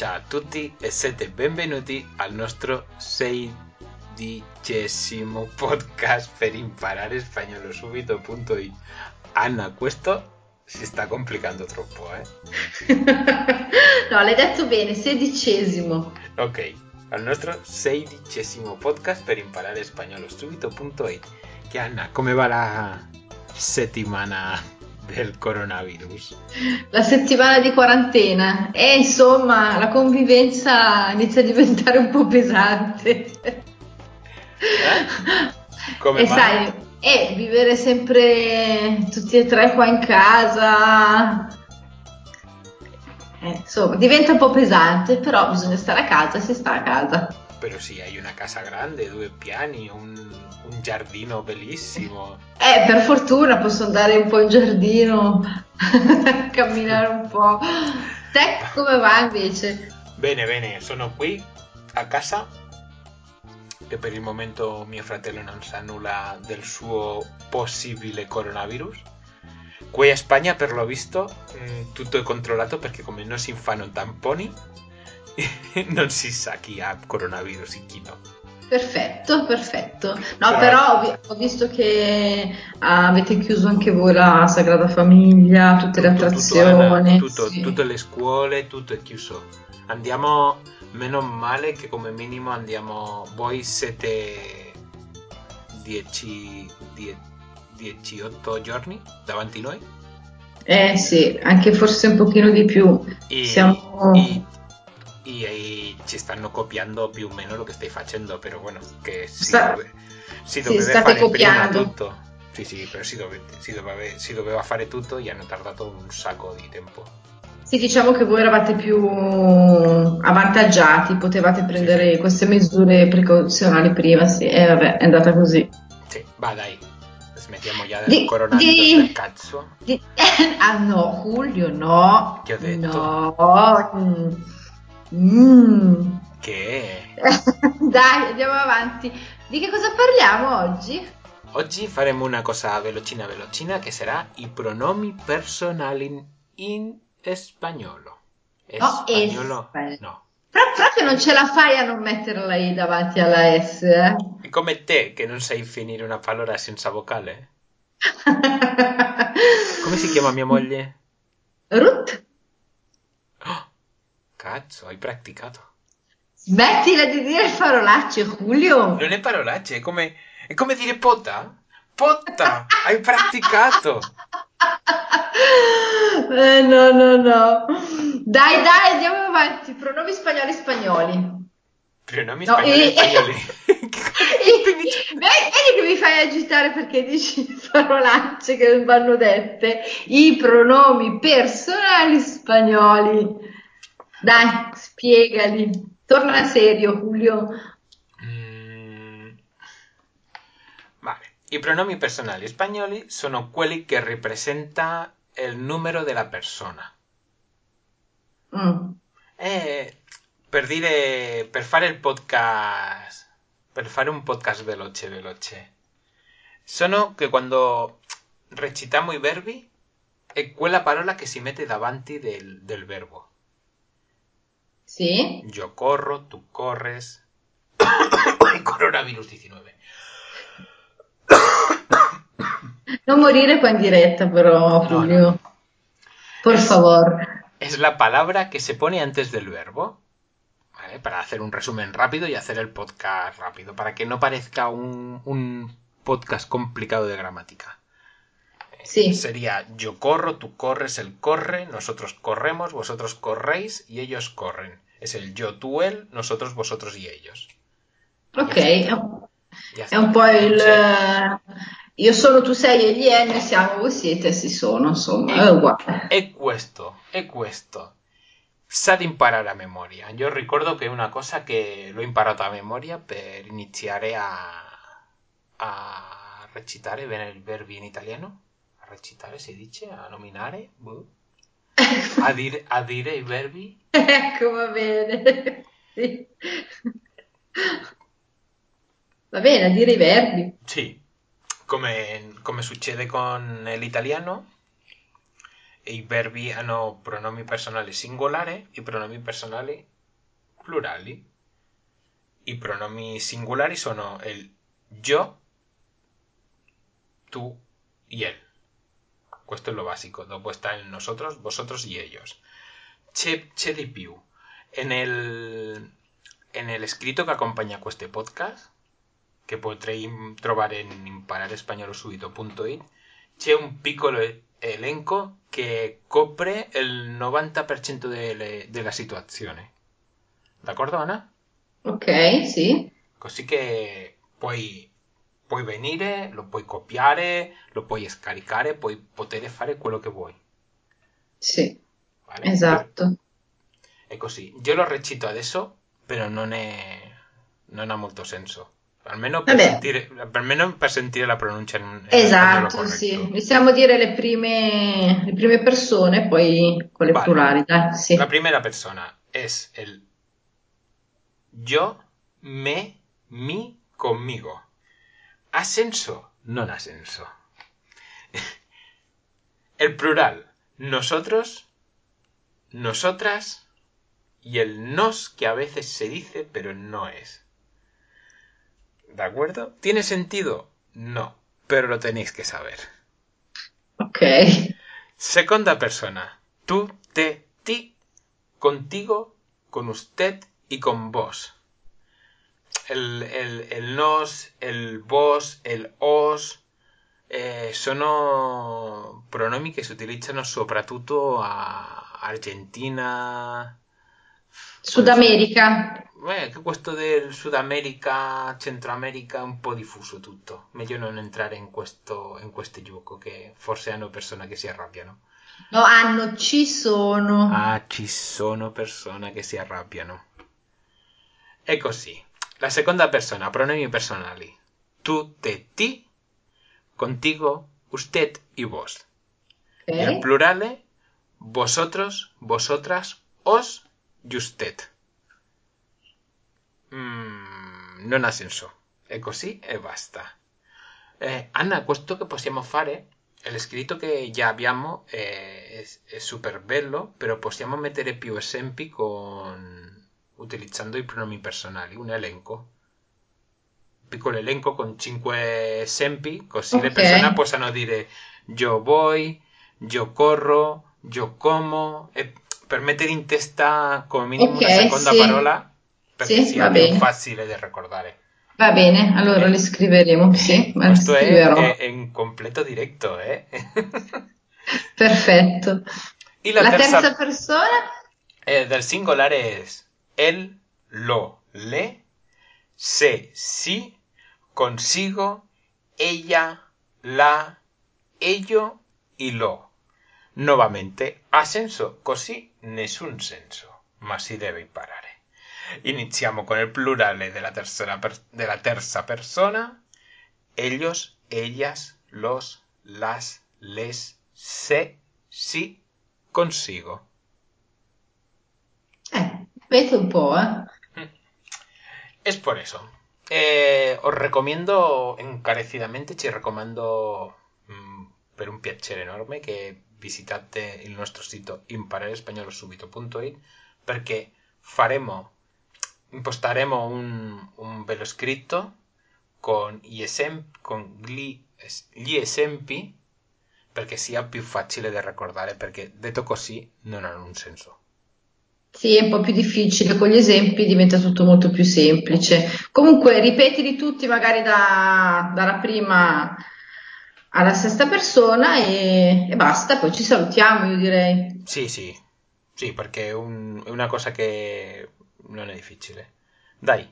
Ciao a tutti e siete benvenuti al nostro sedicesimo podcast per imparare spagnolo subito.it. Anna, questo si sta complicando troppo, eh? no, l'hai detto bene, sedicesimo. Ok, al nostro sedicesimo podcast per imparare spagnolo subito.it. Che Anna, come va la settimana del coronavirus? La settimana di quarantena e insomma la convivenza inizia a diventare un po' pesante. Eh? Come e mai? sai, e vivere sempre tutti e tre qua in casa. Eh, insomma, diventa un po' pesante, però bisogna stare a casa e si sta a casa. Però sì, hai una casa grande, due piani, un, un giardino bellissimo. Eh, per fortuna posso andare un po' in giardino, camminare un po'. Te come va invece? Bene, bene, sono qui a casa e per il momento mio fratello non sa nulla del suo possibile coronavirus. Qui a Spagna, per lo visto, mh, tutto è controllato perché come non si fanno tamponi, non si sa chi ha coronavirus e chi no. Perfetto, perfetto. No, Però- però ho, vi- ho visto che ah, avete chiuso anche voi la Sagrada Famiglia, tutte le Tutto, attrazioni. Anna, tutto, sì. tutte le scuole, tutto è chiuso. Andiamo, meno male che come minimo andiamo, voi siete 10, 18 giorni davanti noi Eh sì, anche forse un pochino di più. e, Siamo- e- e- e ci stanno copiando più o meno lo che stai facendo, però bueno, che si, Sta- dove- si sì, doveva state fare prima copiando. tutto. Sì, sì, però si, dove- si doveva, si doveva fare tutto e hanno tardato un sacco di tempo. Sì, diciamo che voi eravate più avvantaggiati, potevate prendere queste misure precauzionali prima, sì, e vabbè, è andata così. Sì, va dai, smettiamo già del Di- coronavirus di- del cazzo. Di- Ah no, Julio, no. Che ho detto? No. Mm. Che Dai, andiamo avanti. Di che cosa parliamo oggi? oggi faremo una cosa velocina velocina che sarà i pronomi personali in, spagnolo. No, Spagnolo? es- No. Però proprio non ce la fai a non metterla lì davanti alla S, eh? È come te che non sai finire una parola senza vocale. Come si chiama mia moglie? Ruth, Oh, cazzo, hai praticato. smettila di dire parolacce, Julio. Non è parolacce, è come, è come dire potta. Potta, hai praticato. Eh, no, no, no. Dai, dai, andiamo avanti. Pronomi spagnoli spagnoli. Pronomi No, spagnoli e- spagnoli. Vedi vedi che mi fai agitare perché dici parolacce che non vanno dette. I pronomi personali spagnoli. Dai, spiegali. Torna serio, Julio. Mm, Vale. I pronomi personali spagnoli sono quelli che rappresenta il numero della persona. Mm. E per dire, per fare il podcast, per fare un podcast veloce, veloce, sono che quando recitiamo i verbi è quella parola che si mette davanti del, del verbo. Sì? Yo corro, tú corres. Coronavirus 19. Non morire qua in diretta, però, No, Julio. no, no. Por favor. Es la palabra que se pone antes del verbo. ¿vale? Para hacer un resumen rápido y hacer el podcast rápido. Para que no parezca un, un podcast complicado de gramática. Sí. Sería yo corro, tú corres, él corre, nosotros corremos, vosotros corréis y ellos corren. Es el yo, tú, él, nosotros, vosotros y ellos. Ok, è un- Ya è un po' il... Io sono, tu sei, egli è, noi siamo, voi siete, si sono, insomma, è uguale. E questo, e questo. Di imparare a memoria. Io ricordo che è una cosa che l'ho imparato a memoria per iniziare a, a recitare bene il verbo in italiano. Recitare si dice, a nominare, boh. a, dire, a dire i verbi. Ecco, va bene. Sì. Va bene, a dire i verbi. Sì, come, come succede con l'italiano. i verbi hanno pronomi personali singolari e pronomi personali plurali. I pronomi singolari sono il yo, tú y él. Questo è lo básico. Dopo está en nosotros, vosotros y ellos. C'è, c'è di più. En el, en el escrito che accompagna questo podcast, che potrei trovare in impararespagnolosubito.it, c'è un piccolo elenco che copre il 90% delle, della situazione. D'accordo, Anna? Ok, sì. Così che puoi, puoi venire, lo puoi copiare, lo puoi scaricare, puoi poter fare quello che vuoi. Sì, Vale? esatto. È così. Io lo recito adesso, però non, è, non ha molto senso. Almeno per, sentire, almeno per sentire la pronuncia in, spagnolo Esatto, sì. Iniziamo a dire le prime, le prime persone, poi quelle Vale. plurali, dai, sì. La primera persona es el yo, me, mi, conmigo. ¿Ascenso? No ascenso. El plural, nosotros, nosotras y el nos que a veces se dice pero no es. ¿De acuerdo? ¿Tiene sentido? No, pero lo tenéis que saber. Ok, Segunda persona. Tú, te, ti, contigo, con usted y con vos. El, el, el nos, el vos, el os eh, sono pronomi che si utilizzano soprattutto a Argentina. Sud America. Eh, che questo del Sud America, Centro America è un po' diffuso tutto. Meglio non entrare in questo, in questo gioco che forse hanno persone che si arrabbiano. No, hanno, ci sono. Ah, ci sono persone che si arrabbiano. E così. La seconda persona, pronomi personali. Tu, te, ti, contigo, usted y vos. Y el plurale, vosotros, vosotras, os y usted. Mm, non ha senso. E così e basta. Eh, Anna, questo che possiamo fare, è scritto che già abbiamo eh, è, è super bello, però possiamo mettere più esempi con... utilizzando i pronomi personali, un elenco. Piccolo elenco con 5 esempi, così le Ok. persone possano dire io voy, io corro, io como, e per mettere in testa come minimo Ok, una seconda sì. parola perché Sì, sia più bene. facile da ricordare. Va bene, allora le scriveremo, sì, le Questo è, è- è in completo diretto, eh? Perfetto. y la, La terza, terza persona? eh, del singular es él, lo, le, se, sí, consigo, ella, la, ello y lo. Nuovamente, ha senso, così nessun senso, ma si deve imparare. Iniziamo con il plurale della terza, per- della terza persona. Ellos, ellas, los, las, les, se, sí, consigo. Vedi un po', eh. Es por eso. Eh, os recomiendo encarecidamente, ci raccomando mm, per un piacere enorme che visitate il nostro sito impararespagnolosubito.it perché faremo, impostaremo un, un bello scritto con con gli, gli esempi perché sia più facile da ricordare perché detto così non hanno un senso. Sì, è un po' più difficile, con gli esempi diventa tutto molto più semplice. Comunque, ripetili tutti magari da- dalla prima alla sesta persona e, e basta, poi ci salutiamo, io direi. Sì, sì, sì, perché è, un- è una cosa che non è difficile. Dai,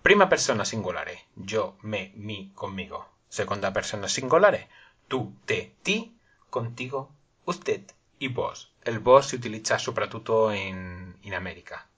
prima persona singolare, io, me, mi, conmigo. Seconda persona singolare, tu, te, ti, contigo, usted y vos. El vos si utilizza soprattutto in, in America,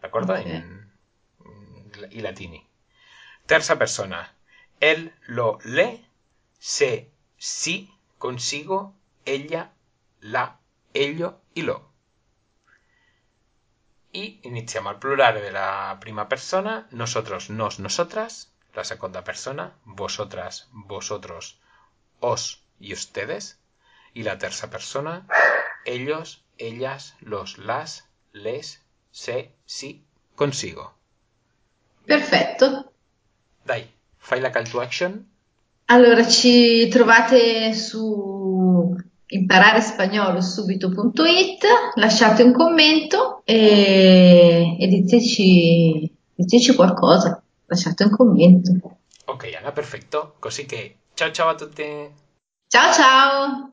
d'accordo? In, in- i latini. Terza persona, él, lo, le, se, sí, consigo, ella, la, ello y lo. Y iniziamo al plurale della prima persona, nosotros, nos, nosotras, la segunda persona, vosotras, vosotros, os y ustedes, y la tercera persona, ellos, ellas, los, las, les, se, si, consigo. Perfetto. Dai, fai la call to action? Allora, ci trovate su impararespagnolo.subito.it, lasciate un commento e, e diteci, diteci qualcosa, lasciate un commento. Ok, Anna, perfetto. Così che ciao ciao a tutti. Ciao ciao!